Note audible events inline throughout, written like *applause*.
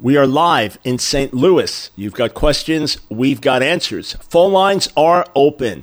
We are live in St. Louis. You've got questions, we've got answers. Phone lines are open.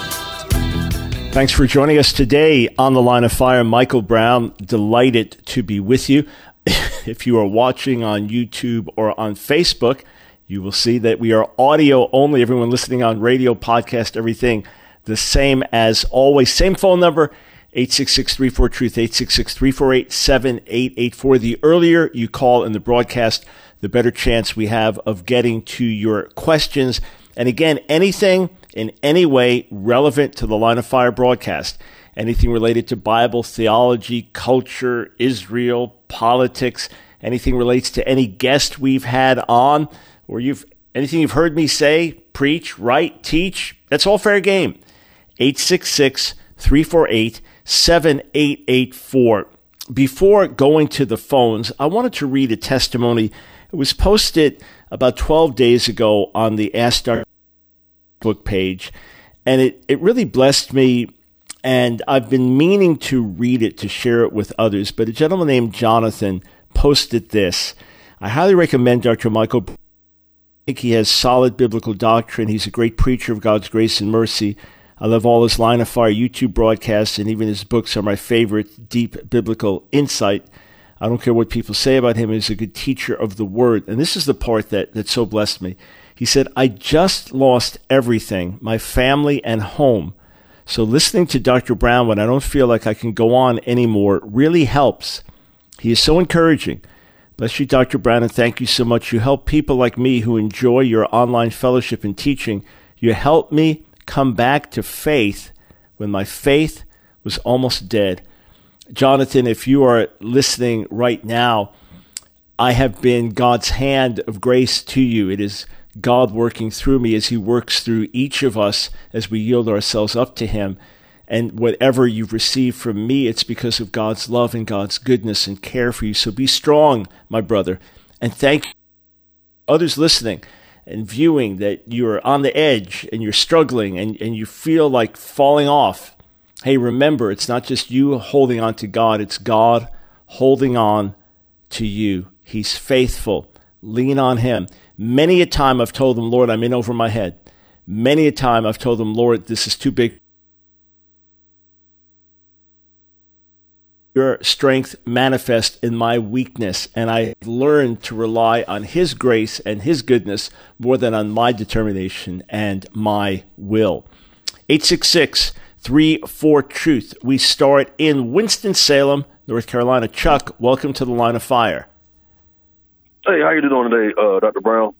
Thanks for joining us today on the line of fire. Michael Brown, delighted to be with you. *laughs* if you are watching on YouTube or on Facebook, you will see that we are audio only. Everyone listening on radio, podcast, everything the same as always. Same phone number, 866-34-TRUTH, 866-348-7884. The earlier you call in the broadcast, the better chance we have of getting to your questions. And again, anything in any way relevant to the Line of Fire broadcast, anything related to Bible, theology, culture, Israel, politics, anything relates to any guest we've had on, or you've anything you've heard me say, preach, write, teach, that's all fair game. 866 348 7884. Before going to the phones, I wanted to read a testimony. It was posted about 12 days ago on the Ask Dr book page, and it, it really blessed me. And I've been meaning to read it to share it with others, but a gentleman named Jonathan posted this. I highly recommend Dr. Michael. I think he has solid biblical doctrine. He's a great preacher of God's grace and mercy. I love all his Line of Fire YouTube broadcasts, and even his books are my favorite deep biblical insight. I don't care what people say about him. He's a good teacher of the word. And this is the part that, that so blessed me. He said, I just lost everything, my family and home. So listening to Dr. Brown when I don't feel like I can go on anymore really helps. He is so encouraging. Bless you, Dr. Brown, and thank you so much. You help people like me who enjoy your online fellowship and teaching. You help me come back to faith when my faith was almost dead. Jonathan, if you are listening right now, I have been God's hand of grace to you. It is God working through me as He works through each of us as we yield ourselves up to Him. And whatever you've received from me, it's because of God's love and God's goodness and care for you. So be strong, my brother. And thank others listening and viewing that you're on the edge and you're struggling and, and you feel like falling off. Hey, remember, it's not just you holding on to God, it's God holding on to you. He's faithful. Lean on Him. Many a time I've told them, Lord, I'm in over my head. Many a time I've told them, Lord, this is too big. Your strength manifest in my weakness, and I learned to rely on His grace and His goodness more than on my determination and my will. 866 34 Truth. We start in Winston-Salem, North Carolina. Chuck, welcome to the line of fire. Hey, how you doing today, uh, Dr. Brown?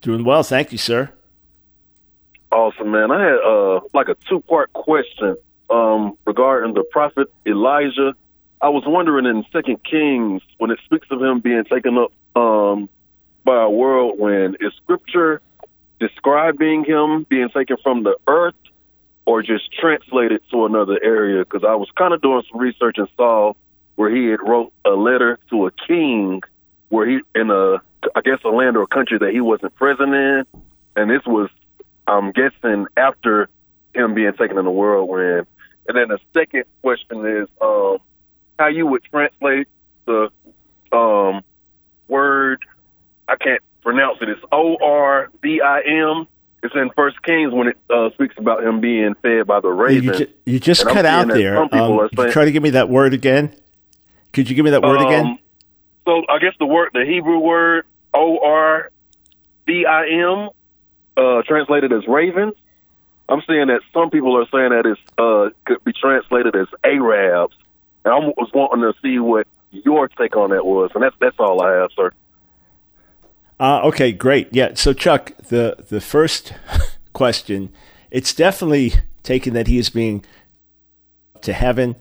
Doing well, thank you, sir. Awesome, man. I had uh, like a two part question um, regarding the prophet Elijah. I was wondering in Second Kings when it speaks of him being taken up um, by a whirlwind, is Scripture describing him being taken from the earth, or just translated to another area? Because I was kind of doing some research and saw where he had wrote a letter to a king where he in a I guess a land or a country that he wasn't present in, and this was I'm guessing after him being taken in the whirlwind. And then the second question is um, how you would translate the um, word I can't pronounce it. It's O R B I M. It's in First Kings when it uh, speaks about him being fed by the raven. You, ju- you just cut out there. Um, try to give me that word again. Could you give me that word um, again? So I guess the word, the Hebrew word O R B I M, uh, translated as ravens. I'm saying that some people are saying that it uh, could be translated as Arabs, and I was wanting to see what your take on that was, and that's that's all I have, sir. Uh, okay, great. Yeah. So Chuck, the the first *laughs* question, it's definitely taken that he is being to heaven,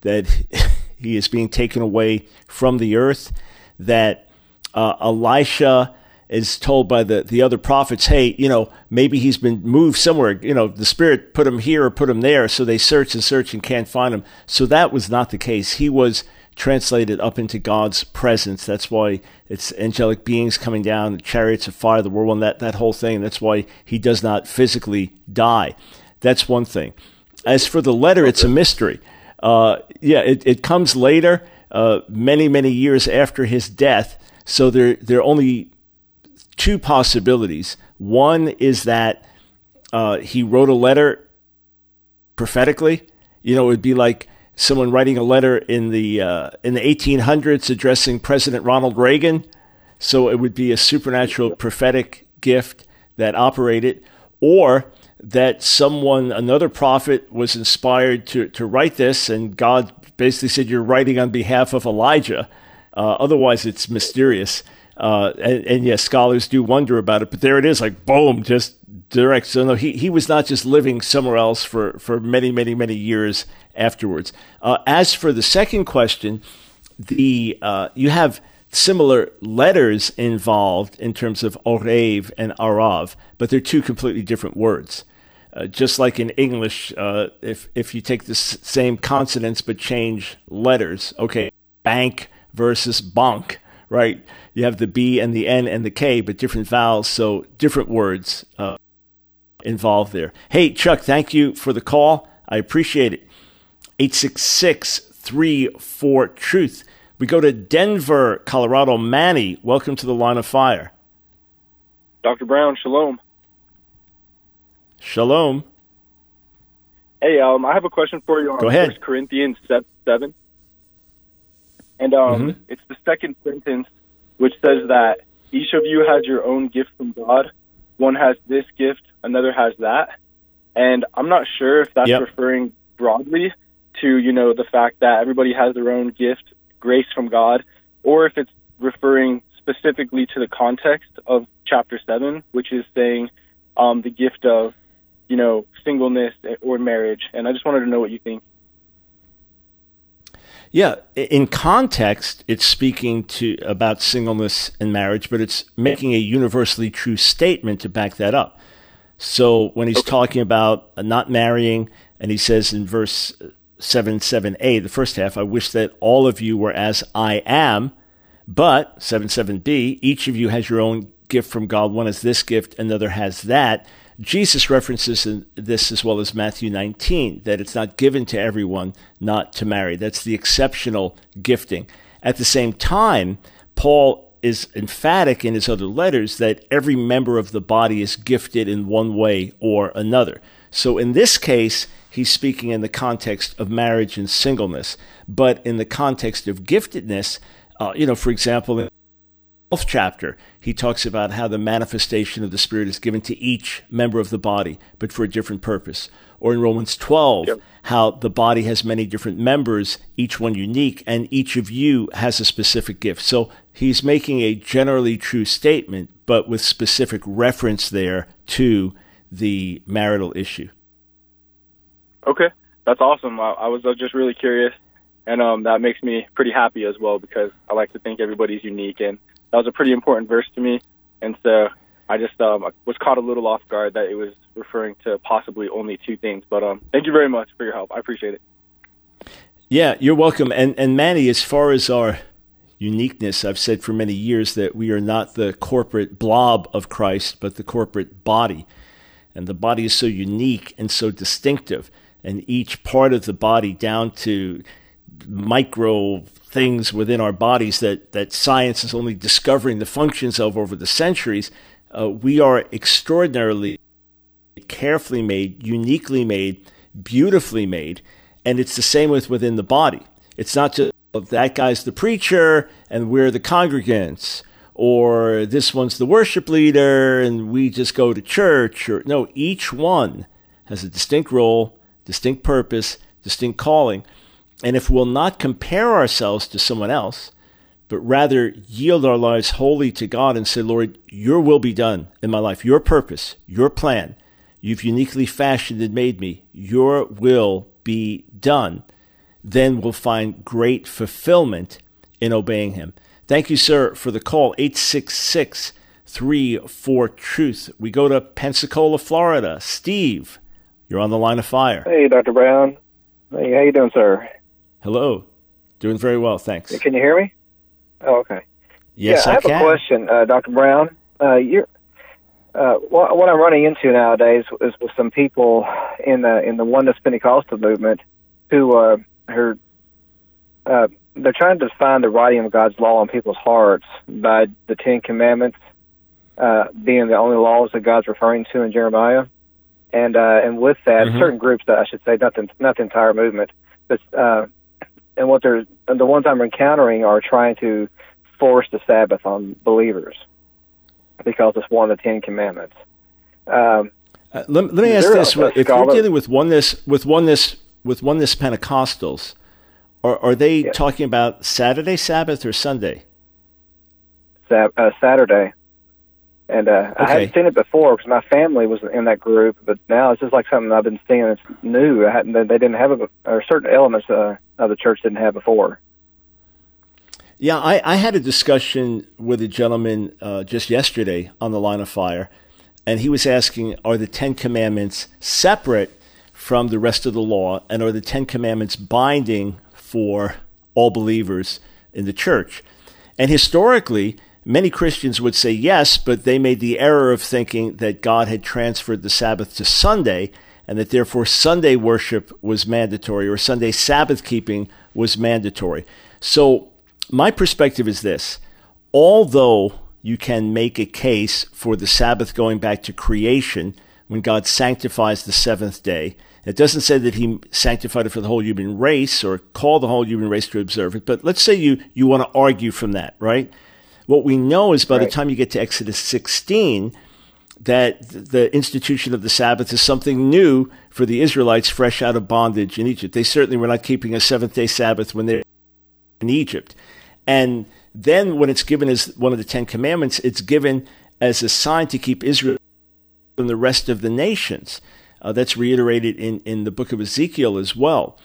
that *laughs* he is being taken away from the earth, that uh, Elisha is told by the, the other prophets, hey, you know, maybe he's been moved somewhere. You know, the Spirit put him here or put him there. So they search and search and can't find him. So that was not the case. He was translated up into God's presence. That's why it's angelic beings coming down, chariots of fire, the whirlwind, that, that whole thing. That's why he does not physically die. That's one thing. As for the letter, it's a mystery. Uh, yeah, it, it comes later, uh, many, many years after his death. So there, there are only two possibilities. One is that uh, he wrote a letter prophetically. You know, it would be like someone writing a letter in the uh, in the 1800s addressing President Ronald Reagan. So it would be a supernatural prophetic gift that operated, or that someone, another prophet, was inspired to, to write this, and God basically said, You're writing on behalf of Elijah. Uh, otherwise, it's mysterious. Uh, and, and, yes, scholars do wonder about it, but there it is, like boom, just direct. So no, he, he was not just living somewhere else for, for many, many, many years afterwards. Uh, as for the second question, the uh, you have similar letters involved in terms of Orev and Arav, but they're two completely different words. Uh, just like in English, uh, if if you take the same consonants but change letters, okay, bank versus bonk, right? You have the B and the N and the K, but different vowels, so different words uh, involved there. Hey, Chuck, thank you for the call. I appreciate it. 866 34 Truth. We go to Denver, Colorado. Manny, welcome to the line of fire. Dr. Brown, shalom. Shalom. Hey, um, I have a question for you on Go ahead. 1 Corinthians 7. And um, Mhm. it's the second sentence, which says that each of you has your own gift from God. One has this gift, another has that. And I'm not sure if that's Yep. referring broadly to, you know, the fact that everybody has their own gift, grace from God, or if it's referring specifically to the context of chapter 7, which is saying um, the gift of, you know, singleness or marriage. And I just wanted to know what you think. Yeah, in context, it's speaking to about singleness and marriage, but it's making a universally true statement to back that up. So when he's talking about not marrying, and he says in verse seven seven a, the first half, I wish that all of you were as I am, but seven seven b, each of you has your own gift from God. One has this gift, another has that. Jesus references this as well as Matthew 19 that it's not given to everyone not to marry. That's the exceptional gifting. At the same time, Paul is emphatic in his other letters that every member of the body is gifted in one way or another. So in this case, he's speaking in the context of marriage and singleness, but in the context of giftedness, uh, you know, for example, in 12th chapter, he talks about how the manifestation of the Spirit is given to each member of the body, but for a different purpose. Or in Romans 12, Yep. how the body has many different members, each one unique, and each of you has a specific gift. So he's making a generally true statement, but with specific reference there to the marital issue. Okay, that's awesome. I, I was uh, just really curious, and um, that makes me pretty happy as well because I like to think everybody's unique, and that was a pretty important verse to me. And so I just um, was caught a little off guard that it was referring to possibly only two things. But um, thank you very much for your help. I appreciate it. Yeah, you're welcome. And and Manny, as far as our uniqueness, I've said for many years that we are not the corporate blob of Christ, but the corporate body. And the body is so unique and so distinctive, and each part of the body down to micro things within our bodies that, that science is only discovering the functions of over the centuries, uh, we are extraordinarily carefully made, uniquely made, beautifully made, and it's the same with within the body. It's not just "Oh, that guy's the preacher and we're the congregants, or this one's the worship leader and we just go to church. Or no, each one has a distinct role, distinct purpose, distinct calling. And if we'll not compare ourselves to someone else, but rather yield our lives wholly to God and say, Lord, your will be done in my life, your purpose, your plan. You've uniquely fashioned and made me. Your will be done. Then we'll find great fulfillment in obeying Him. Thank you, sir, for the call. 866 34 Truth. We go to Pensacola, Florida. Steve, you're on the line of fire. Hey, Dr. Brown. Hey, how you doing, sir? Hello. Doing very well, thanks. Can you hear me? Oh, okay. Yes, yeah, I, I have can. a question, uh, Dr. Brown. Uh, you're, uh, what, what I'm running into nowadays is with some people in the in the oneness Pentecostal movement who uh, are uh, they're trying to define the writing of God's law on people's hearts by the Ten Commandments uh, being the only laws that God's referring to in Jeremiah, and uh, and with that, Mhm. certain groups that I should say, not the, not the entire movement, but uh, and what they're and the ones I'm encountering are trying to force the Sabbath on believers because it's one of the Ten Commandments. Um, Uh, let, let me ask this: a- a If you're dealing with oneness, with oneness, with oneness Pentecostals, are, are they Yes. talking about Saturday Sabbath or Sunday? Sab- uh, Saturday, and uh, I hadn't seen it before because my family was in that group, but now it's just like something I've been seeing. It's new. I hadn't, they didn't have it, or certain elements uh, of the church didn't have before. Yeah, I, I had a discussion with a gentleman uh, just yesterday on the line of fire, and he was asking, are the Ten Commandments separate from the rest of the law, and are the Ten Commandments binding for all believers in the church? And historically, many Christians would say yes, but they made the error of thinking that God had transferred the Sabbath to Sunday, and that therefore Sunday worship was mandatory or Sunday Sabbath keeping was mandatory. So, my perspective is this although you can make a case for the Sabbath going back to creation when God sanctifies the seventh day, it doesn't say that he sanctified it for the whole human race or called the whole human race to observe it, but let's say you, you want to argue from that, right? What we know is by the time you get to Exodus 16, that the institution of the Sabbath is something new for the Israelites fresh out of bondage in Egypt. They certainly were not keeping a seventh day Sabbath when they're in Egypt. And then when it's given as one of the Ten Commandments, it's given as a sign to keep Israel from the rest of the nations. Uh, that's reiterated in, in the book of Ezekiel as well.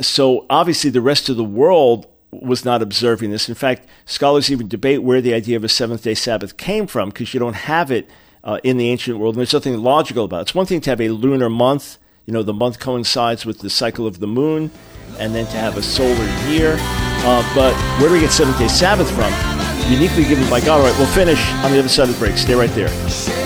So obviously, the rest of the world was not observing this. In fact, scholars even debate where the idea of a seventh day Sabbath came from because you don't have it uh, in the ancient world. And there's nothing logical about it. It's one thing to have a lunar month, you know, the month coincides with the cycle of the moon, and then to have a solar year. Uh, but where do we get seventh day Sabbath from? Uniquely given by God. All right, we'll finish on the other side of the break. Stay right there.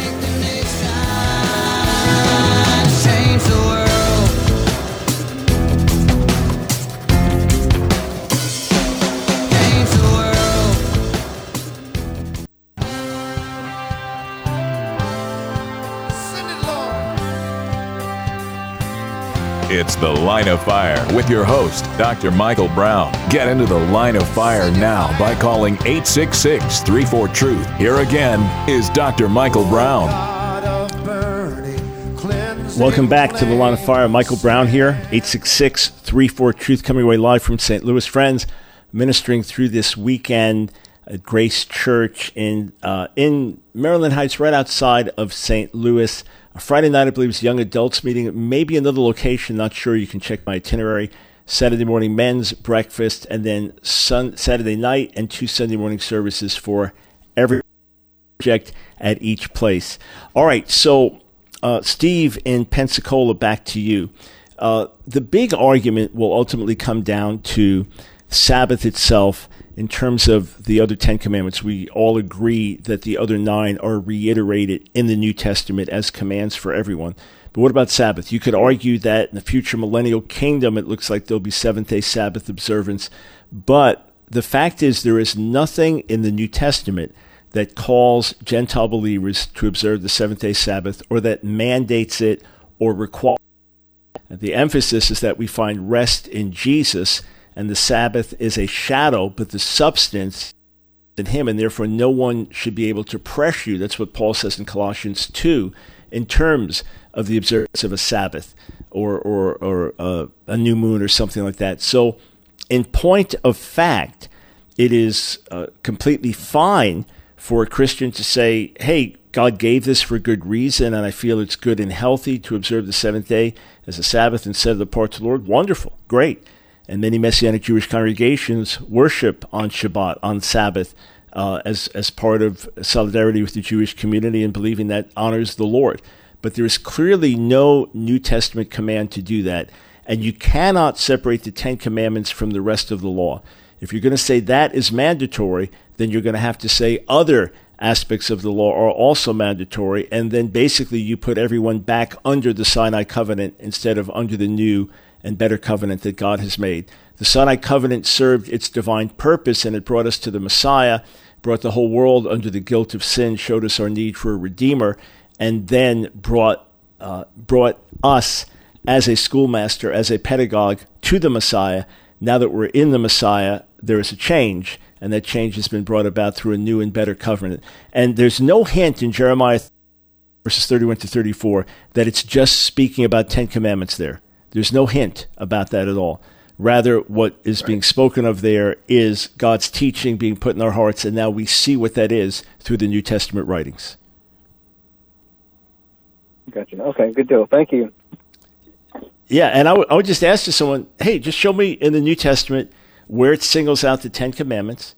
It's The Line of Fire with your host, Dr. Michael Brown. Get into the line of fire now by calling 866 34 Truth. Here again is Dr. Michael Brown. Welcome back to the Line of Fire. Michael Brown here, 866 34 Truth, coming away live from St. Louis. Friends, ministering through this weekend at Grace Church in, uh, in Maryland Heights, right outside of St. Louis. A Friday night, I believe, is young adults meeting, maybe another location, not sure. You can check my itinerary. Saturday morning men's breakfast, and then sun, Saturday night and two Sunday morning services for every project at each place. All right, so uh, Steve in Pensacola, back to you. Uh, the big argument will ultimately come down to Sabbath itself in terms of the other Ten Commandments. We all agree that the other nine are reiterated in the New Testament as commands for everyone. But what about Sabbath? You could argue that in the future millennial kingdom, it looks like there'll be seventh day Sabbath observance. But the fact is, there is nothing in the New Testament that calls Gentile believers to observe the seventh day Sabbath or that mandates it or requires. The emphasis is that we find rest in Jesus, and the Sabbath is a shadow, but the substance in Him, and therefore no one should be able to pressure you. That's what Paul says in Colossians 2 in terms of the observance of a Sabbath or, or, or uh, a new moon or something like that. So, in point of fact, it is uh, completely fine for a Christian to say, hey, God gave this for good reason, and I feel it's good and healthy to observe the seventh day as a Sabbath and set it apart to the Lord. Wonderful, great. And many Messianic Jewish congregations worship on Shabbat, on Sabbath, uh, as, as part of solidarity with the Jewish community and believing that honors the Lord. But there is clearly no New Testament command to do that. And you cannot separate the Ten Commandments from the rest of the law. If you're going to say that is mandatory, then you're going to have to say other aspects of the law are also mandatory. And then basically you put everyone back under the Sinai covenant instead of under the new and better covenant that God has made. The Sinai covenant served its divine purpose and it brought us to the Messiah, brought the whole world under the guilt of sin, showed us our need for a redeemer, and then brought uh, brought us as a schoolmaster, as a pedagogue to the Messiah. Now that we're in the Messiah, there is a change, and that change has been brought about through a new and better covenant. And there's no hint in Jeremiah verses 31 to 34 that it's just speaking about 10 commandments there. There's no hint about that at all. Rather, what is being spoken of there is God's teaching being put in our hearts, and now we see what that is through the New Testament writings. Gotcha. Okay, good deal. Thank you. Yeah, and I would- would just ask to someone, hey, just show me in the New Testament where it singles out the Ten Commandments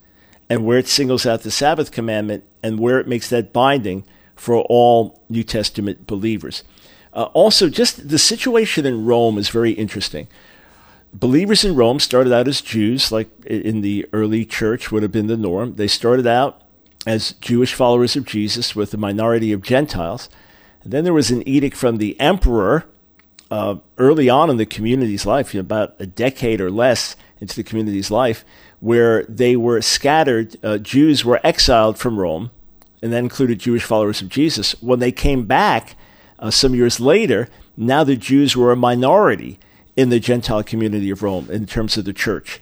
and where it singles out the Sabbath commandment and where it makes that binding for all New Testament believers. Uh, also, just the situation in Rome is very interesting. Believers in Rome started out as Jews, like in the early church would have been the norm. They started out as Jewish followers of Jesus with a minority of Gentiles. And then there was an edict from the emperor uh, early on in the community's life, you know, about a decade or less into the community's life, where they were scattered. Uh, Jews were exiled from Rome, and that included Jewish followers of Jesus. When they came back uh, some years later, now the Jews were a minority in the Gentile community of Rome in terms of the church.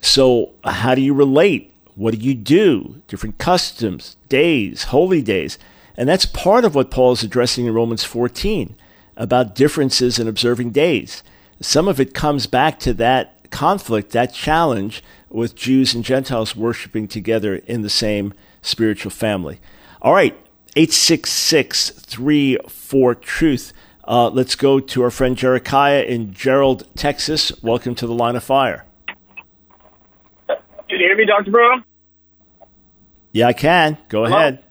So, how do you relate? What do you do? Different customs, days, holy days. And that's part of what Paul is addressing in Romans 14 about differences in observing days. Some of it comes back to that conflict, that challenge with Jews and Gentiles worshiping together in the same spiritual family. All right, 866 34 Truth. Uh, let's go to our friend Jerichiah in Gerald, Texas. Welcome to the line of fire. Can you hear me, Dr. Brown? Yeah, I can. Go Hello? ahead.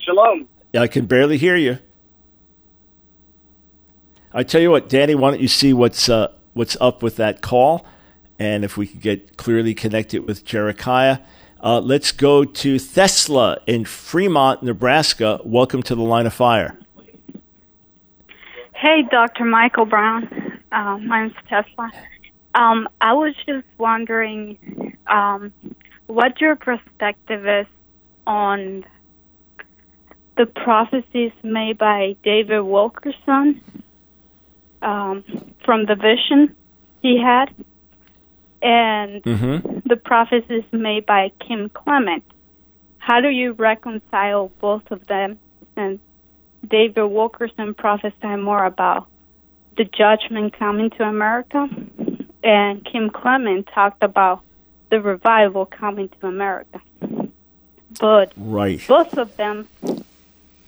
Shalom. Yeah, I can barely hear you. I tell you what, Danny, why don't you see what's uh, what's up with that call, and if we can get clearly connected with Jerichiah. Uh, let's go to Tesla in Fremont, Nebraska. Welcome to the line of fire. Hey, Dr. Michael Brown. Um, my name's Tesla. Um, I was just wondering um, what your perspective is on the prophecies made by David Wilkerson um, from the vision he had, and Mm-hmm. the prophecies made by Kim Clement. How do you reconcile both of them? And David Wilkerson prophesied more about the judgment coming to America, and Kim Clement talked about the revival coming to America. But Right. both of them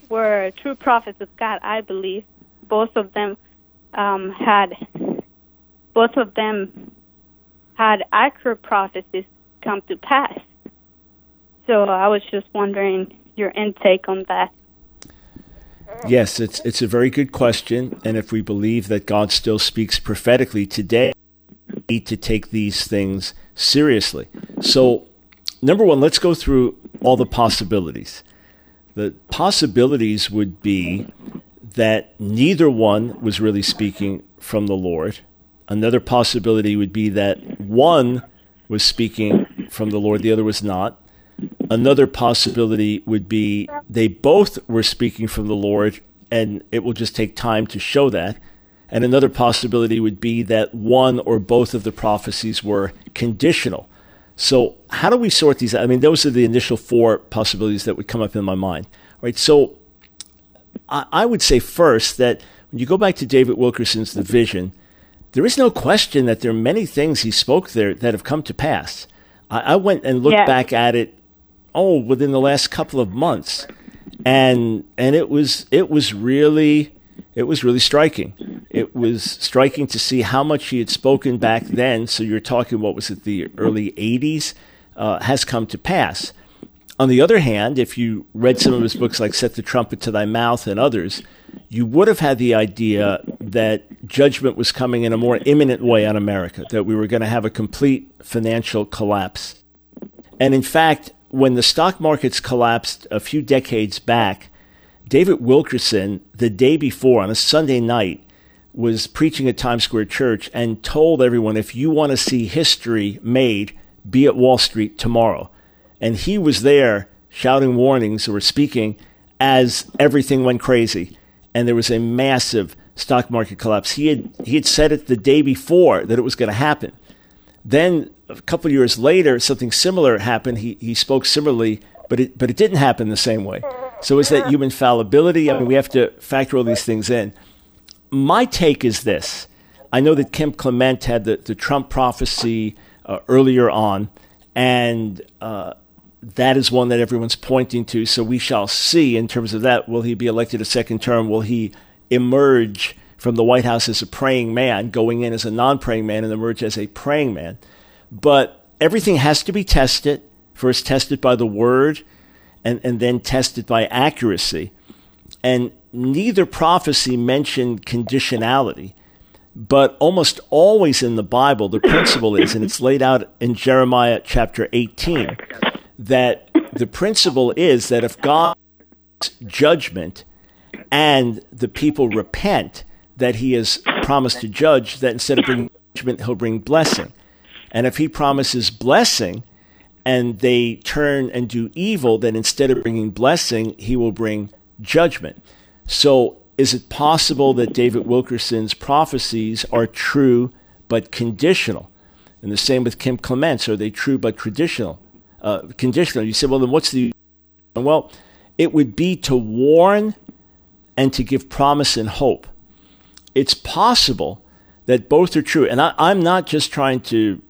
were true prophets of God, I believe. Both of them um, had, both of them had accurate prophecies come to pass. So I was just wondering your intake on that. Yes, it's it's a very good question, and if we believe that God still speaks prophetically today, we need to take these things seriously. So, number one, let's go through all the possibilities. The possibilities would be that neither one was really speaking from the Lord. Another possibility would be that one was speaking from the Lord, the other was not. Another possibility would be they both were speaking from the Lord, and it will just take time to show that. And another possibility would be that one or both of the prophecies were conditional. So, how do we sort these out? I mean, those are the initial four possibilities that would come up in my mind. All right. So, I, I would say first that when you go back to David Wilkerson's The Vision, there is no question that there are many things he spoke there that have come to pass. I, I went and looked Yeah. back at it, oh, within the last couple of months, and and it was it was really it was really striking. it was striking to see how much he had spoken back then. So you're talking, what was it, the early 80s, uh, has come to pass. On the other hand, if you read some of his books like Set the Trumpet to Thy Mouth and others, you would have had the idea that judgment was coming in a more imminent way on America, that we were going to have a complete financial collapse. And in fact, when the stock markets collapsed a few decades back, David Wilkerson, the day before on a Sunday night, was preaching at Times Square Church and told everyone if you want to see history made, be at Wall Street tomorrow. And he was there shouting warnings or speaking as everything went crazy. And there was a massive stock market collapse. He had, he had said it the day before that it was going to happen. Then a couple years later, something similar happened. He, he spoke similarly, but it, but it didn't happen the same way. So is that human fallibility? I mean, we have to factor all these things in. My take is this. I know that Kim Clement had the, the Trump prophecy uh, earlier on, and uh, that is one that everyone's pointing to. So we shall see in terms of that. Will he be elected a second term? Will he emerge from the White House as a praying man, going in as a non praying man, and emerge as a praying man? But everything has to be tested. First, tested by the word, and, and then tested by accuracy. And neither prophecy mentioned conditionality, but almost always in the Bible, the principle is, and it's laid out in Jeremiah chapter 18, that the principle is that if God's judgment and the people repent, that he has promised to judge, that instead of bringing judgment, he'll bring blessing. And if he promises blessing and they turn and do evil, then instead of bringing blessing, he will bring judgment. So, is it possible that David Wilkerson's prophecies are true but conditional? And the same with Kim Clement's. Are they true but traditional? Uh, conditional. You say, well, then what's the. Well, it would be to warn and to give promise and hope. It's possible that both are true. And I, I'm not just trying to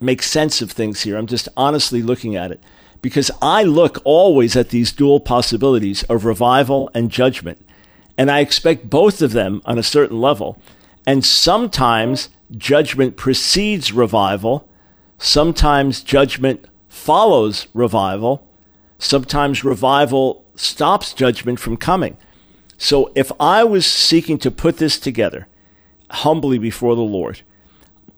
make sense of things here. I'm just honestly looking at it because I look always at these dual possibilities of revival and judgment. And I expect both of them on a certain level. And sometimes judgment precedes revival, sometimes judgment follows revival, sometimes revival stops judgment from coming. So if I was seeking to put this together humbly before the Lord,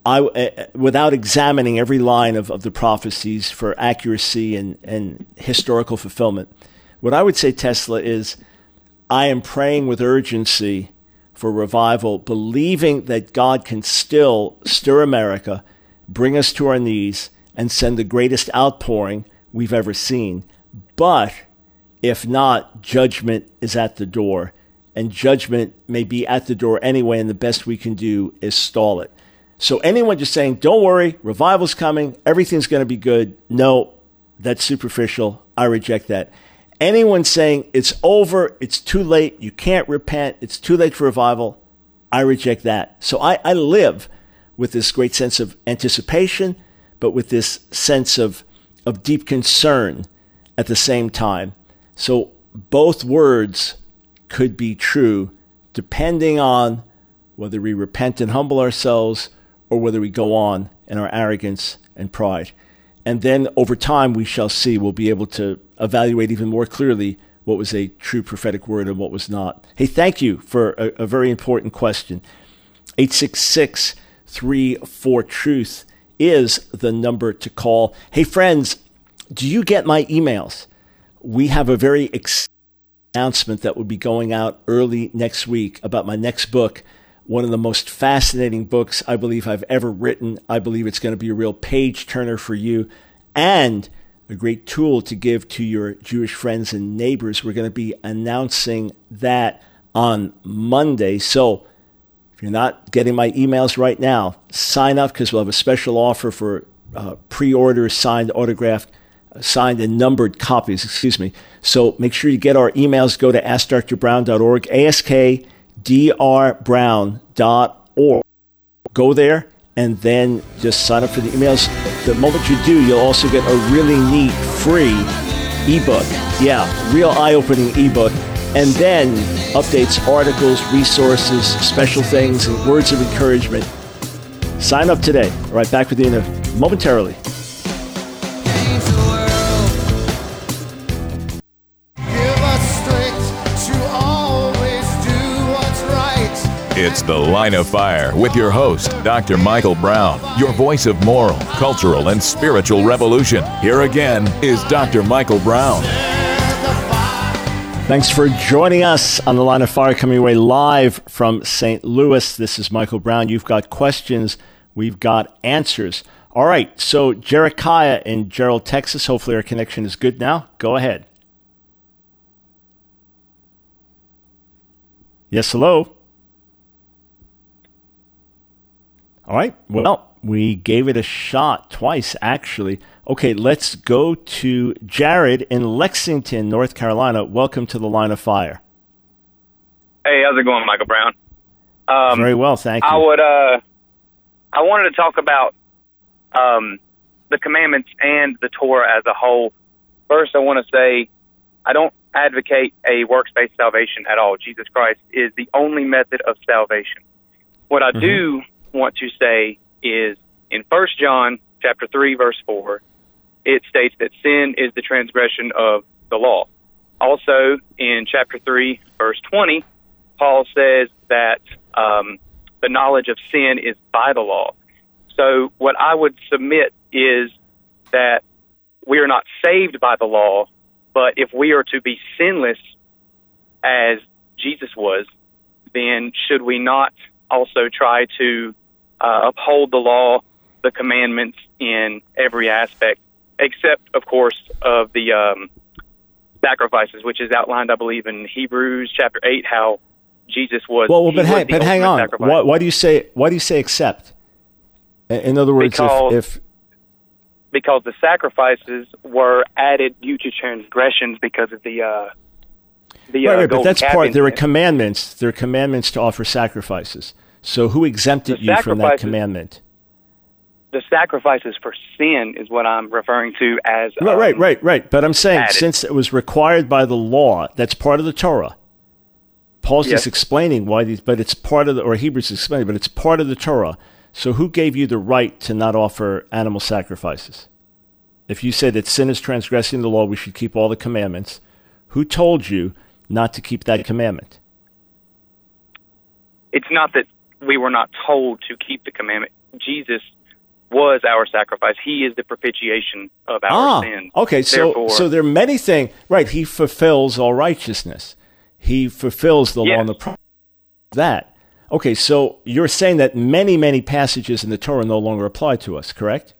I, uh, without examining every line of, of the prophecies for accuracy and, and historical fulfillment, what I would say, Tesla, is I am praying with urgency for revival, believing that God can still stir America, bring us to our knees, and send the greatest outpouring we've ever seen. But if not, judgment is at the door, and judgment may be at the door anyway, and the best we can do is stall it. So, anyone just saying, don't worry, revival's coming, everything's going to be good, no, that's superficial. I reject that. Anyone saying it's over, it's too late, you can't repent, it's too late for revival, I reject that. So, I, I live with this great sense of anticipation, but with this sense of, of deep concern at the same time. So, both words could be true depending on whether we repent and humble ourselves or whether we go on in our arrogance and pride. And then over time, we shall see, we'll be able to evaluate even more clearly what was a true prophetic word and what was not. Hey, thank you for a, a very important question. 866 34 Truth is the number to call. Hey, friends, do you get my emails? We have a very exciting announcement that will be going out early next week about my next book one of the most fascinating books I believe I've ever written. I believe it's going to be a real page turner for you and a great tool to give to your Jewish friends and neighbors. We're going to be announcing that on Monday. So if you're not getting my emails right now, sign up because we'll have a special offer for uh, pre order signed, autographed, uh, signed, and numbered copies. Excuse me. So make sure you get our emails. Go to askdrbrown.org, askdrbrown.org. Go there and then just sign up for the emails. The moment you do, you'll also get a really neat free ebook. Yeah, real eye opening ebook. And then updates articles, resources, special things, and words of encouragement. Sign up today. All right, back with you in a momentarily. Change the world. Give us strength to always do what's right. It's The Line of Fire with your host, Dr. Michael Brown, your voice of moral, cultural, and spiritual revolution. Here again is Dr. Michael Brown. Thanks for joining us on the line of fire coming away live from St. Louis. This is Michael Brown. You've got questions, we've got answers. All right, so Jerichiah in Gerald, Texas. Hopefully, our connection is good now. Go ahead. Yes, hello. All right, well, we gave it a shot twice, actually. Okay, let's go to Jared in Lexington, North Carolina. Welcome to the line of fire. Hey, how's it going, Michael Brown? Um, Very well, thank you. I would. Uh, I wanted to talk about um, the commandments and the Torah as a whole. First, I want to say I don't advocate a works-based salvation at all. Jesus Christ is the only method of salvation. What I do want to say is in First John chapter three verse four, it states that sin is the transgression of the law. Also, in chapter 3, verse 20, Paul says that um, the knowledge of sin is by the law. So, what I would submit is that we are not saved by the law, but if we are to be sinless as Jesus was, then should we not also try to uh, uphold the law, the commandments in every aspect, except, of course, of the um, sacrifices, which is outlined, I believe, in Hebrews chapter eight, how Jesus was. well, well but hang, but hang on. Why, why do you say why do you say accept? In- other words, Because- if, if because the sacrifices were added due to transgressions because of the uh, the right, uh, right, but that's part. There are commandments. There are commandments to offer sacrifices. So who exempted The you from that commandment? The sacrifices for sin is what I'm referring to as Right, um, right, right, right. But I'm saying added. since it was required by the law, that's part of the Torah. Paul's Yes. just explaining why these, but it's part of the, or Hebrews is explaining, but it's part of the Torah. So who gave you the right to not offer animal sacrifices? If you say that sin is transgressing the law, we should keep all the commandments. Who told you not to keep that commandment? It's not that we were not told to keep the commandment. Jesus was our sacrifice. He is the propitiation of our ah, sins. okay. So, Therefore, so there are many things. Right, he fulfills all righteousness. He fulfills the law and the that. Okay, so you're saying that many, many passages in the Torah no longer apply to us, correct?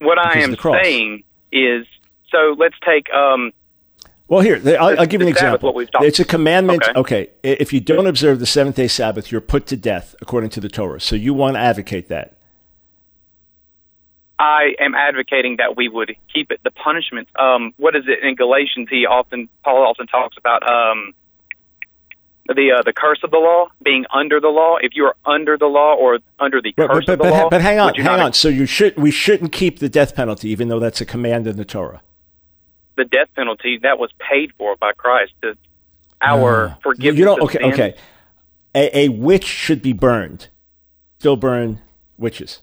what I because of am saying is, so let's take um, Well, here I'll, I'll give you an example. what we've It's a commandment. Okay. Okay. if you don't observe the seventh day Sabbath, you're put to death according to the Torah. So you want to advocate that. I am advocating that we would keep it. The punishment. Um, what is it in Galatians? He often Paul often talks about um, the uh, the curse of the law, being under the law. If you are under the law or under the But, curse but, of the but, law, but hang on, hang on. So you should we shouldn't keep the death penalty, even though that's a command in the Torah. The death penalty that was paid for by Christ. The, our Ah. forgiveness. You don't. Okay. sins. Okay. A, a witch should be burned. Still burn witches.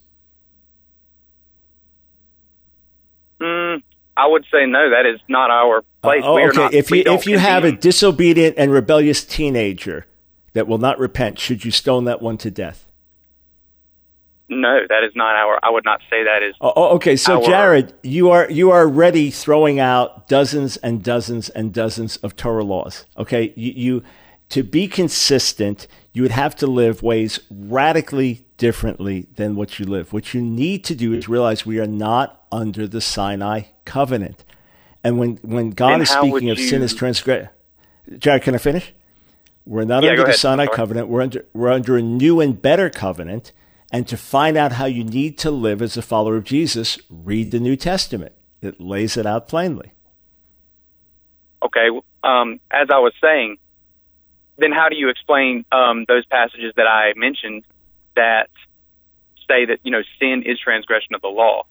Mm, I would say no. That is not our place. Oh, okay. not, if you if you have a disobedient and rebellious teenager that will not repent, should you stone that one to death? No, that is not our. I would not say that is. Oh, oh, okay. So, Our- Jared, you are you are already throwing out dozens and dozens and dozens of Torah laws. Okay, you, you to be consistent, you would have to live ways radically differently than what you live. What you need to do is realize we are not under the Sinai covenant, and when when God is speaking of sin you- as transgress, Jared, can I finish? We're not Yeah, under the ahead. Sinai covenant. We're under we're under a new and better covenant. And to find out how you need to live as a follower of Jesus, read the New Testament. It lays it out plainly. Okay. Um, as I was saying, then how do you explain um, those passages that I mentioned that say that you know sin is transgression of the law?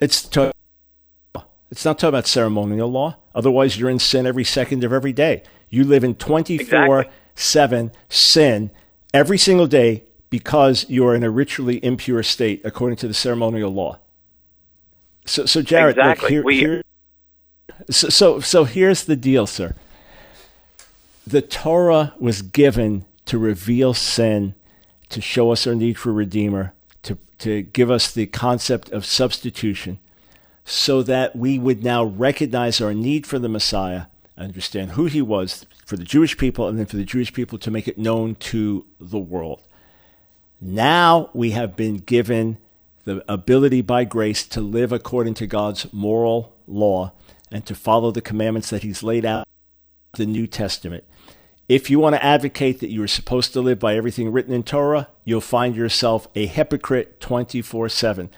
It's to- It's not talking about ceremonial law. Otherwise, you're in sin every second of every day. You live in 24 Exactly. 7 sin every single day because you're in a ritually impure state according to the ceremonial law. So, so Jared, look, here, We- here, so, so, so here's the deal, sir. The Torah was given to reveal sin, to show us our need for a Redeemer, to, to give us the concept of substitution, so that we would now recognize our need for the Messiah, understand who he was for the Jewish people, and then for the Jewish people to make it known to the world. Now we have been given the ability by grace to live according to God's moral law and to follow the commandments that He's laid out in the New Testament. If you want to advocate that you are supposed to live by everything written in Torah, you'll find yourself a hypocrite 24 7.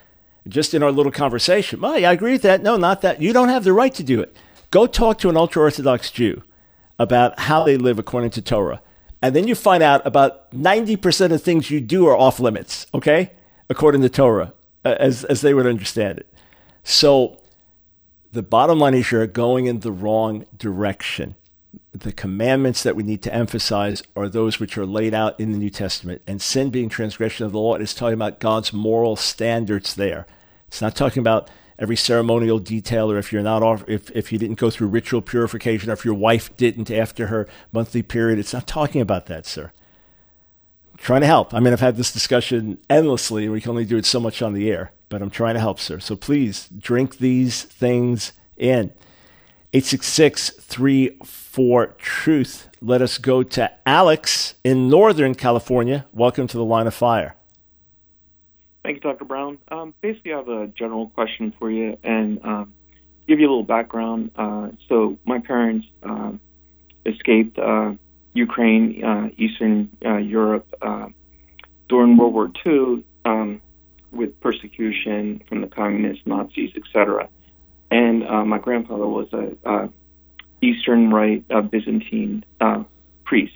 Just in our little conversation, yeah, I agree with that. No, not that. You don't have the right to do it. Go talk to an ultra Orthodox Jew about how they live according to Torah. And then you find out about 90% of things you do are off limits, okay? According to Torah, as, as they would understand it. So the bottom line is you're going in the wrong direction. The commandments that we need to emphasize are those which are laid out in the New Testament. And sin being transgression of the law, is talking about God's moral standards there. It's not talking about every ceremonial detail or if you're not off, if, if you didn't go through ritual purification or if your wife didn't after her monthly period. It's not talking about that, sir. I'm trying to help. I mean, I've had this discussion endlessly. We can only do it so much on the air, but I'm trying to help, sir. So please drink these things in. 866 34 Truth. Let us go to Alex in Northern California. Welcome to the line of fire. Thank you, Dr. Brown. Um, basically, I have a general question for you and um, give you a little background. Uh, so, my parents uh, escaped uh, Ukraine, uh, Eastern uh, Europe uh, during World War II um, with persecution from the communists, Nazis, etc. And uh, my grandfather was a uh, Eastern Rite Byzantine uh, priest.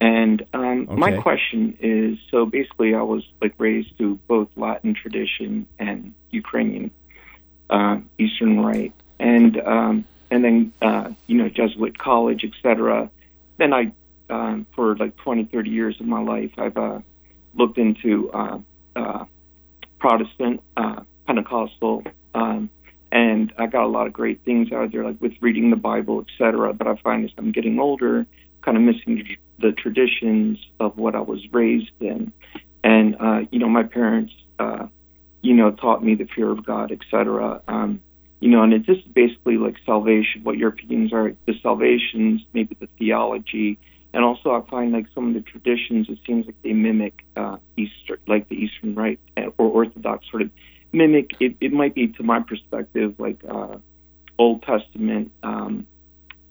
And um, my question is so basically, I was like raised through both Latin tradition and Ukrainian uh, Eastern Rite, and um, and then uh, you know Jesuit college, etc. Then I, um, for like 20, 30 years of my life, I've uh, looked into uh, uh, Protestant, uh, Pentecostal, um, and I got a lot of great things out of there, like with reading the Bible, etc. But I find as I'm getting older, kind of missing the traditions of what I was raised in, and uh, you know, my parents, uh, you know, taught me the fear of God, etc. Um, you know, and it's just basically like salvation. What your opinions are, the salvations, maybe the theology, and also I find like some of the traditions. It seems like they mimic uh, Easter, like the Eastern Rite or Orthodox sort of mimic. It, it might be, to my perspective, like uh, Old Testament um,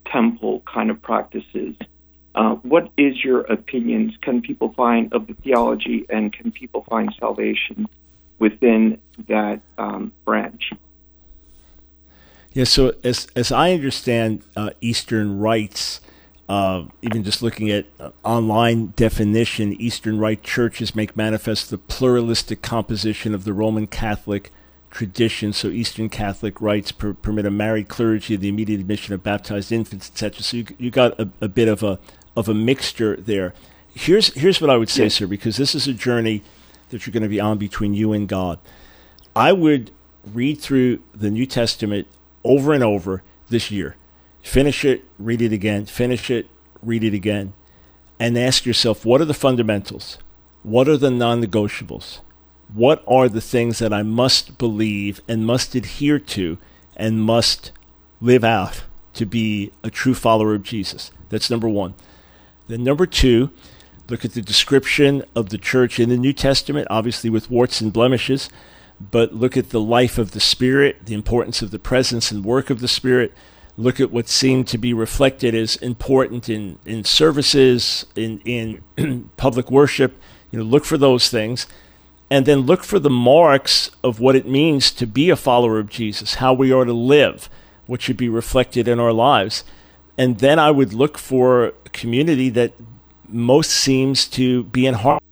temple kind of practices. Uh, what is your opinions? Can people find of the theology, and can people find salvation within that um, branch? Yeah, so as as I understand uh, Eastern rites, uh, even just looking at uh, online definition, Eastern Rite churches make manifest the pluralistic composition of the Roman Catholic tradition. So Eastern Catholic rites per, permit a married clergy, the immediate admission of baptized infants, etc. So you, you got a, a bit of a of a mixture there. Here's here's what I would say, Yes. sir, because this is a journey that you're going to be on between you and God. I would read through the New Testament over and over this year. Finish it, read it again, finish it, read it again, and ask yourself what are the fundamentals? What are the non negotiables? What are the things that I must believe and must adhere to and must live out to be a true follower of Jesus? That's number one. Then, number two, look at the description of the church in the New Testament, obviously with warts and blemishes, but look at the life of the Spirit, the importance of the presence and work of the Spirit. Look at what seemed to be reflected as important in, in services, in, in *clears throat* public worship. You know, look for those things. And then look for the marks of what it means to be a follower of Jesus, how we are to live, what should be reflected in our lives. And then I would look for community that most seems to be in harmony.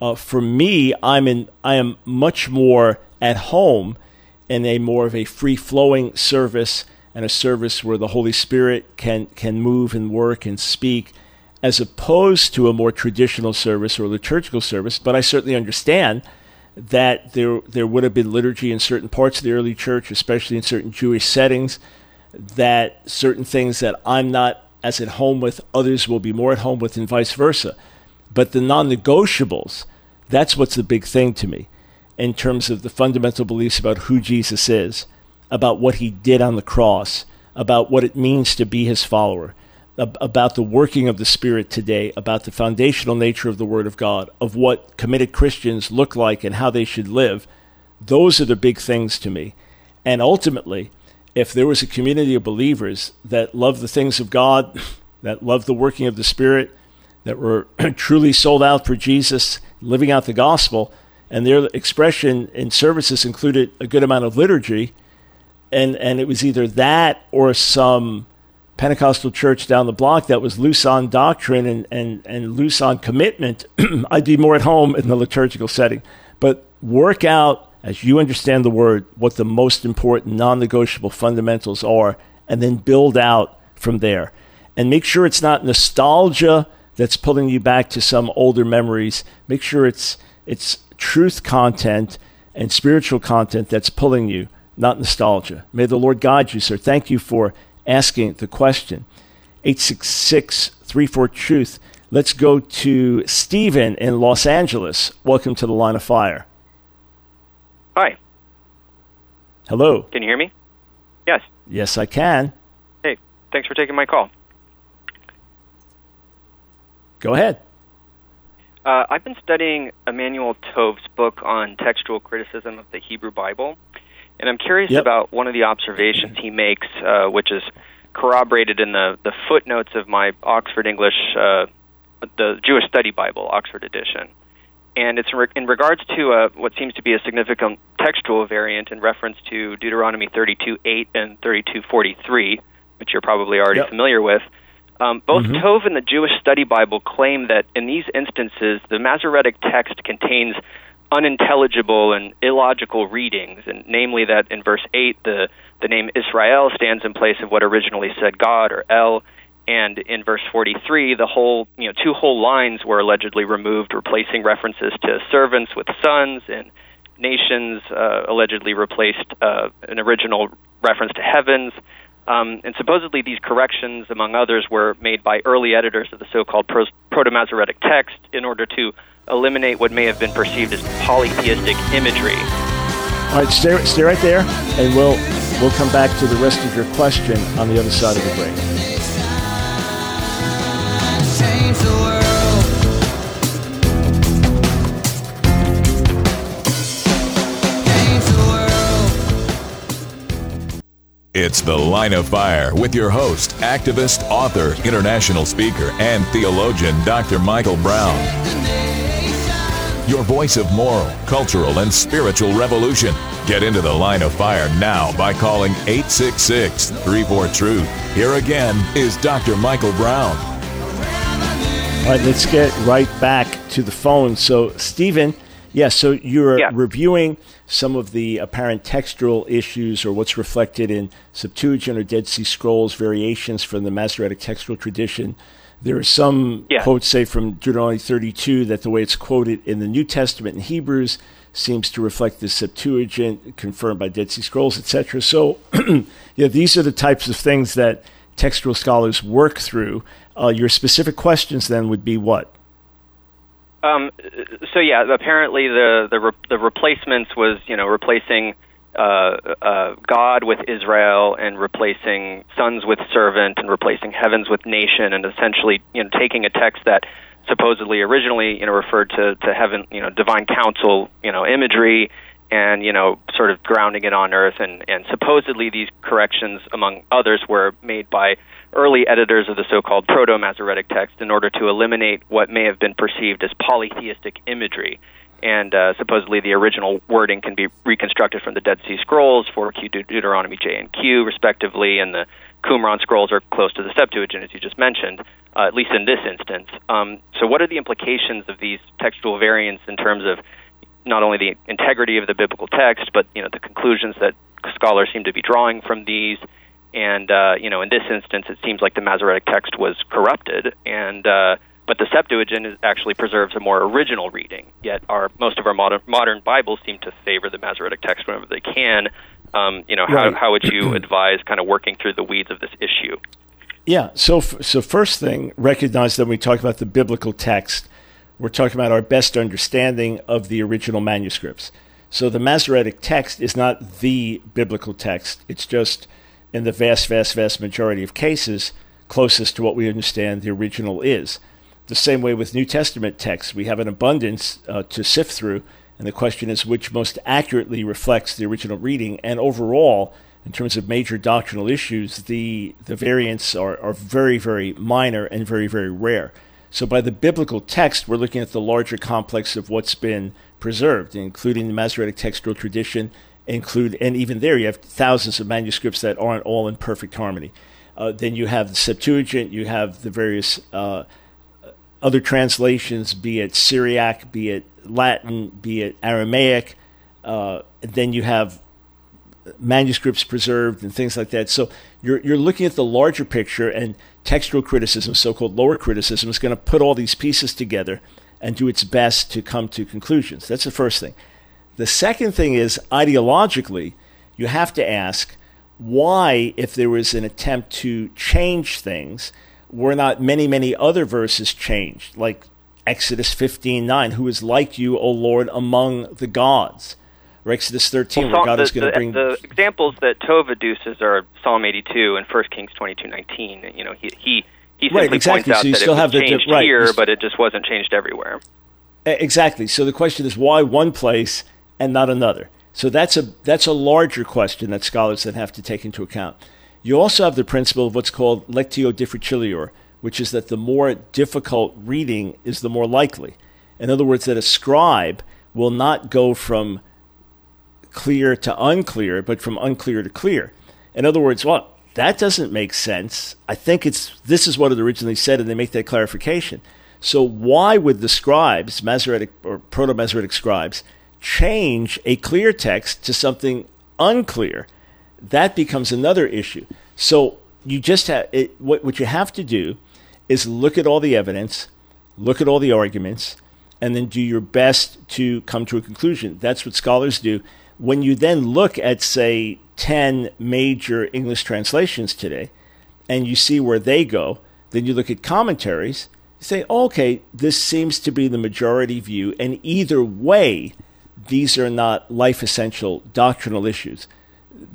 Uh, for me, I'm in. I am much more at home in a more of a free flowing service and a service where the Holy Spirit can, can move and work and speak, as opposed to a more traditional service or liturgical service. But I certainly understand that there, there would have been liturgy in certain parts of the early church, especially in certain Jewish settings, that certain things that I'm not as at home with, others will be more at home with, and vice versa. But the non negotiables, that's what's the big thing to me in terms of the fundamental beliefs about who Jesus is, about what he did on the cross, about what it means to be his follower, ab- about the working of the Spirit today, about the foundational nature of the Word of God, of what committed Christians look like and how they should live. Those are the big things to me. And ultimately, if there was a community of believers that loved the things of God, *laughs* that loved the working of the Spirit, that were *clears throat* truly sold out for Jesus, living out the gospel, and their expression in services included a good amount of liturgy, and, and it was either that or some Pentecostal church down the block that was loose on doctrine and, and, and loose on commitment, *clears throat* I'd be more at home in the liturgical setting. But work out, as you understand the word, what the most important non negotiable fundamentals are, and then build out from there. And make sure it's not nostalgia that's pulling you back to some older memories. Make sure it's, it's truth content and spiritual content that's pulling you, not nostalgia. May the Lord guide you, sir. Thank you for asking the question. 866 34 Truth. Let's go to Stephen in Los Angeles. Welcome to the line of fire. Hi. Hello. Can you hear me? Yes. Yes, I can. Hey, thanks for taking my call. Go ahead. Uh, I've been studying Emanuel Tov's book on textual criticism of the Hebrew Bible, and I'm curious Yep. about one of the observations he makes, uh, which is corroborated in the, the footnotes of my Oxford English, uh, the Jewish Study Bible, Oxford edition. And it's in, regards to uh, what seems to be a significant textual variant in reference to Deuteronomy 32:8 and 32:43, which you're probably already Yep. familiar with. Um, both Mhm. Tov and the Jewish Study Bible claim that in these instances, the Masoretic text contains unintelligible and illogical readings, and namely that in verse 8, the, the name Israel stands in place of what originally said God or El, and in verse 43, the whole, you know, two whole lines were allegedly removed, replacing references to servants with sons, and nations uh, allegedly replaced uh, an original reference to heavens. Um, and supposedly, these corrections, among others, were made by early editors of the so-called Pro- Proto-Masoretic text in order to eliminate what may have been perceived as polytheistic imagery. All right, stay, stay right there, and we'll, we'll come back to the rest of your question on the other side of the break. It's The Line of Fire with your host, activist, author, international speaker, and theologian, Dr. Michael Brown. Your voice of moral, cultural, and spiritual revolution. Get into the line of fire now by calling 866 34 Truth. Here again is Dr. Michael Brown. All right, let's get right back to the phone. So, Stephen, yeah, so you're reviewing some of the apparent textual issues or what's reflected in Septuagint or Dead Sea Scrolls variations from the Masoretic textual tradition. There are some Yeah. quotes, say, from Deuteronomy 32, that the way it's quoted in the New Testament in Hebrews seems to reflect the Septuagint, confirmed by Dead Sea Scrolls, etc. So, *clears throat* yeah, these are the types of things that textual scholars work through. Uh, your specific questions then would be what? Um, so yeah, apparently the the re- the replacements was you know replacing uh, uh, God with Israel and replacing sons with servant and replacing heavens with nation and essentially you know taking a text that supposedly originally you know referred to to heaven you know divine council you know imagery and you know sort of grounding it on earth and and supposedly these corrections among others were made by early editors of the so-called proto-Masoretic text in order to eliminate what may have been perceived as polytheistic imagery. And uh, supposedly the original wording can be reconstructed from the Dead Sea Scrolls, 4Q Deut- Deuteronomy J and Q, respectively, and the Qumran Scrolls are close to the Septuagint, as you just mentioned, uh, at least in this instance. Um, so, what are the implications of these textual variants in terms of not only the integrity of the biblical text, but you know the conclusions that scholars seem to be drawing from these. And uh, you know, in this instance, it seems like the Masoretic text was corrupted, and uh, but the Septuagint is, actually preserves a more original reading. Yet, our most of our modern modern Bibles seem to favor the Masoretic text whenever they can. Um, you know, how Right. how would you *clears throat* advise kind of working through the weeds of this issue? Yeah. So, f- so first thing, recognize that when we talk about the biblical text, we're talking about our best understanding of the original manuscripts. So, the Masoretic text is not the biblical text. It's just, in the vast, vast, vast majority of cases, closest to what we understand the original is. The same way with New Testament texts, we have an abundance uh, to sift through, and the question is which most accurately reflects the original reading. And overall, in terms of major doctrinal issues, the the variants are, are very, very minor and very, very rare. So by the biblical text, we're looking at the larger complex of what's been preserved, including the Masoretic textual tradition, include and even there you have thousands of manuscripts that aren't all in perfect harmony. Uh, then you have the Septuagint, you have the various uh, other translations, be it Syriac, be it Latin, be it Aramaic. Uh, then you have manuscripts preserved and things like that. So you're you're looking at the larger picture, and textual criticism, so-called lower criticism, is going to put all these pieces together and do its best to come to conclusions. That's the first thing. The second thing is ideologically, you have to ask why, if there was an attempt to change things, were not many, many other verses changed, like Exodus 15:9, who is like you, O Lord, among the gods, or Exodus 13, Well, where God the, is going to bring the examples that Tov adduces are Psalm 82 and 1 Kings 22:19. You know, he he he simply Right, exactly. points out So you that still it have the- changed right. here, but it just wasn't changed everywhere. Exactly. So the question is why one place and not another? So that's a that's a larger question that scholars then have to take into account. You also have the principle of what's called lectio difficilior, which is that the more difficult reading is the more likely. In other words, that a scribe will not go from clear to unclear, but from unclear to clear. In other words, well, that doesn't make sense. I think it's this is what it originally said, and they make that clarification. So why would the scribes, Masoretic or Proto-Masoretic scribes, change a clear text to something unclear? That becomes another issue. So you just have it, what what you have to do is look at all the evidence, look at all the arguments, and then do your best to come to a conclusion. That's what scholars do. When you then look at, say, 10 major English translations today, and you see where they go, then you look at commentaries, you say, okay, this seems to be the majority view, and either way, these are not life essential doctrinal issues.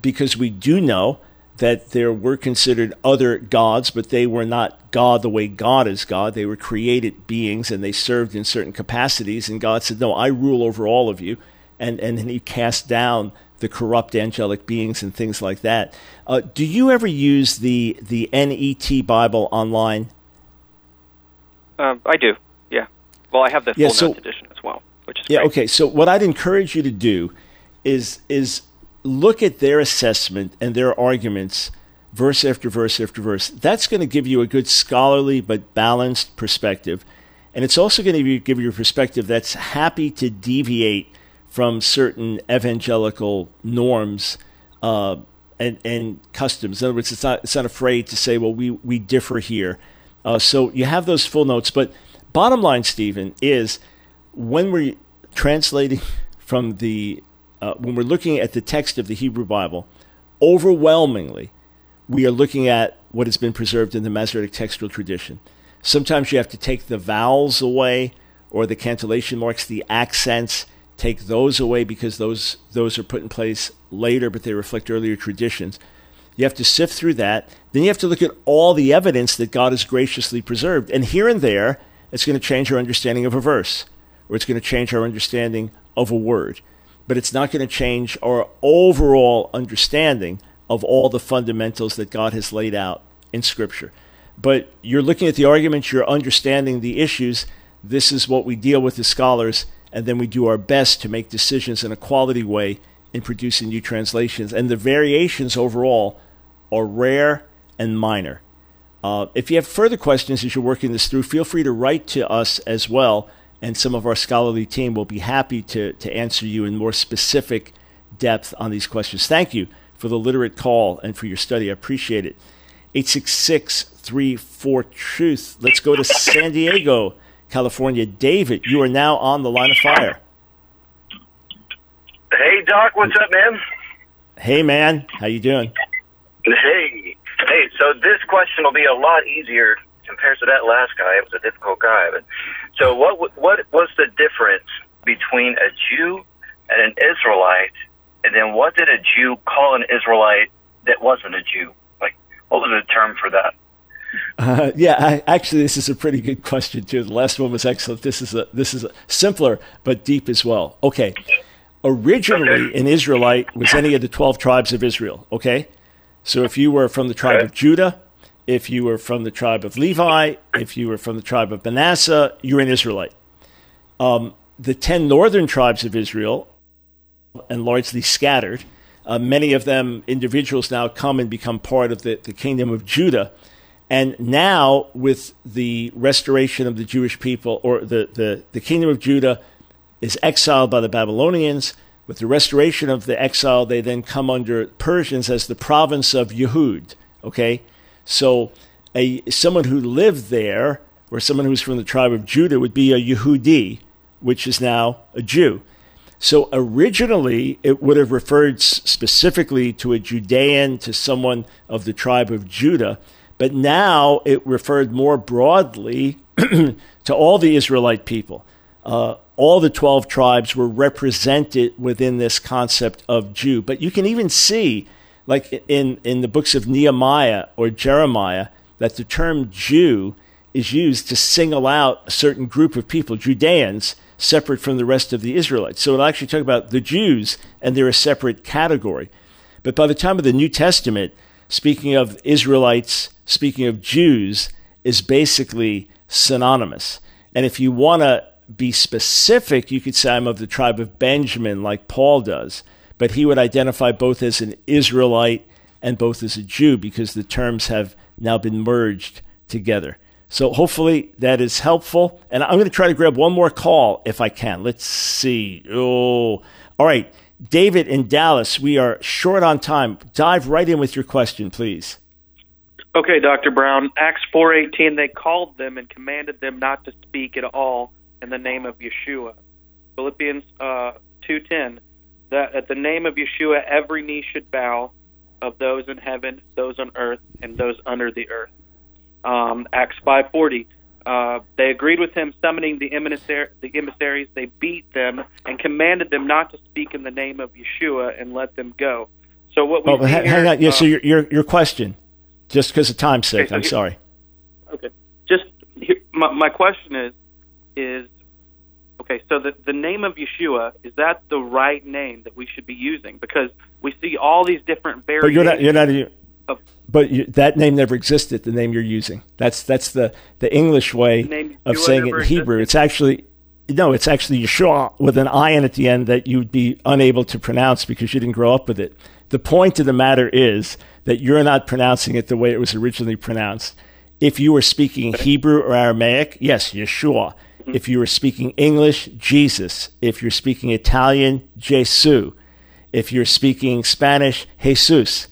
Because we do know that there were considered other gods, but they were not God the way God is God. They were created beings and they served in certain capacities. And God said, No, I rule over all of you. And, and then he cast down the corrupt angelic beings and things like that. Uh, do you ever use the, the NET Bible online? Um, I do, yeah. Well, I have the full Yeah, so- notes edition as well, which is Yeah, great. okay. So what I'd encourage you to do is is look at their assessment and their arguments verse after verse after verse. That's going to give you a good scholarly but balanced perspective. And it's also going to give you a perspective that's happy to deviate from certain evangelical norms uh, and, and customs. In other words, it's not, it's not afraid to say, well, we, we differ here. Uh, so you have those full notes. But bottom line, Stephen, is when we're translating *laughs* from the, uh, when we're looking at the text of the Hebrew Bible, overwhelmingly, we are looking at what has been preserved in the Masoretic textual tradition. Sometimes you have to take the vowels away or the cantillation marks, the accents, take those away because those, those are put in place later, but they reflect earlier traditions. You have to sift through that. Then you have to look at all the evidence that God has graciously preserved. And here and there, it's going to change our understanding of a verse, or it's going to change our understanding of a word. But it's not going to change our overall understanding of all the fundamentals that God has laid out in Scripture. But you're looking at the arguments, you're understanding the issues. This is what we deal with as scholars, and then we do our best to make decisions in a quality way in producing new translations. And the variations overall are rare and minor. Uh, if you have further questions as you're working this through, feel free to write to us as well, and some of our scholarly team will be happy to, to answer you in more specific depth on these questions. Thank you for the literate call and for your study. I appreciate it. 866 34 Truth. Let's go to San Diego, California. David, you are now on the line of fire. Hey, Doc, what's up, man? Hey, man. How you doing? Hey, hey. So this question will be a lot easier compared to that last guy. It was a difficult guy, but so what? What was the difference between a Jew and an Israelite? And then what did a Jew call an Israelite that wasn't a Jew? Like, what was the term for that? Uh, yeah, I, actually, this is a pretty good question too. The last one was excellent. This is a this is a simpler but deep as well. Okay, originally an Israelite was any of the twelve tribes of Israel. Okay, so if you were from the tribe of Judah, if you were from the tribe of Levi, if you were from the tribe of Manasseh, you're an Israelite. Um, the ten northern tribes of Israel, and largely scattered, uh, many of them individuals now come and become part of the, the kingdom of Judah. And now, with the restoration of the Jewish people, or the, the, the kingdom of Judah is exiled by the Babylonians. With the restoration of the exile, they then come under Persians as the province of Yehud. Okay? So, a, someone who lived there, or someone who's from the tribe of Judah, would be a Yehudi, which is now a Jew. So originally, it would have referred specifically to a Judean, to someone of the tribe of Judah, but now it referred more broadly *clears throat* to all the Israelite people. Uh, all the 12 tribes were represented within this concept of Jew. But you can even see, like in, in the books of Nehemiah or Jeremiah, that the term Jew is used to single out a certain group of people, Judeans, separate from the rest of the Israelites. So it'll actually talk about the Jews, and they're a separate category. But by the time of the New Testament, speaking of Israelites, speaking of Jews, is basically synonymous. And if you want to be specific, you could say I'm of the tribe of Benjamin, like Paul does. But he would identify both as an Israelite and both as a Jew because the terms have now been merged together. So hopefully that is helpful. And I'm going to try to grab one more call if I can. Let's see. Oh, all right. David in Dallas, we are short on time. Dive right in with your question, please. Okay, Dr. Brown. Acts 4:18 they called them and commanded them not to speak at all in the name of Yeshua. Philippians uh, 2:10 that at the name of Yeshua every knee should bow of those in heaven, those on earth, and those under the earth. Um, Acts 5:40 uh, they agreed with him, summoning the, emissar- the emissaries. They beat them and commanded them not to speak in the name of Yeshua and let them go. So what we oh, hang, here, on. Yeah. uh, so your, your your question, just because of time's sake, Okay, so I'm here- sorry. Okay. Just here, my, my question is is okay. So the the name of Yeshua is that the right name that we should be using? Because we see all these different But you're variations. not. You're not. of- But you, that name never existed. The name you're using. That's that's the the English way name of Yeshua saying it in Hebrew. It's actually no. It's actually Yeshua with an I in at the end that you'd be unable to pronounce because you didn't grow up with it. The point of the matter is that you're not pronouncing it the way it was originally pronounced. If you were speaking Hebrew or Aramaic, yes, Yeshua. Mm-hmm. If you were speaking English, Jesus. If you're speaking Italian, Jesu. If you're speaking Spanish, Jesus.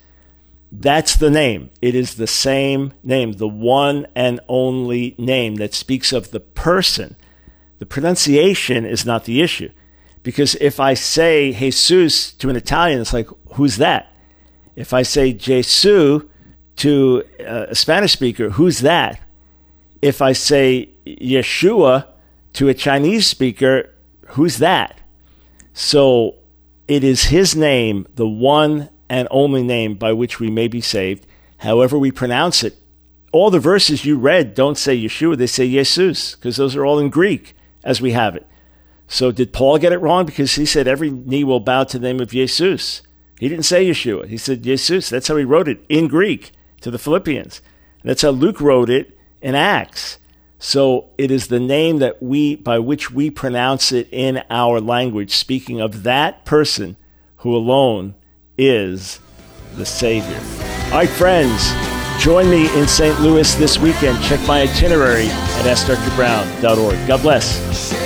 That's the name. It is the same name, the one and only name that speaks of the person. The pronunciation is not the issue. Because if I say Jesus to an Italian, it's like, who's that? If I say Jesu to a Spanish speaker, who's that? If I say Yeshua to a Chinese speaker, who's that? So it is his name, the one and only name by which we may be saved, however we pronounce it. All the verses you read don't say Yeshua, they say Jesus, because those are all in Greek as we have it. So did Paul get it wrong? Because he said every knee will bow to the name of Jesus. He didn't say Yeshua. He said Jesus. That's how he wrote it in Greek to the Philippians. That's how Luke wrote it in Acts. So it is the name that we by which we pronounce it in our language, speaking of that person who alone is the Savior. All right, friends, join me in St. Louis this weekend. Check my itinerary at askdrbrown.org. God bless.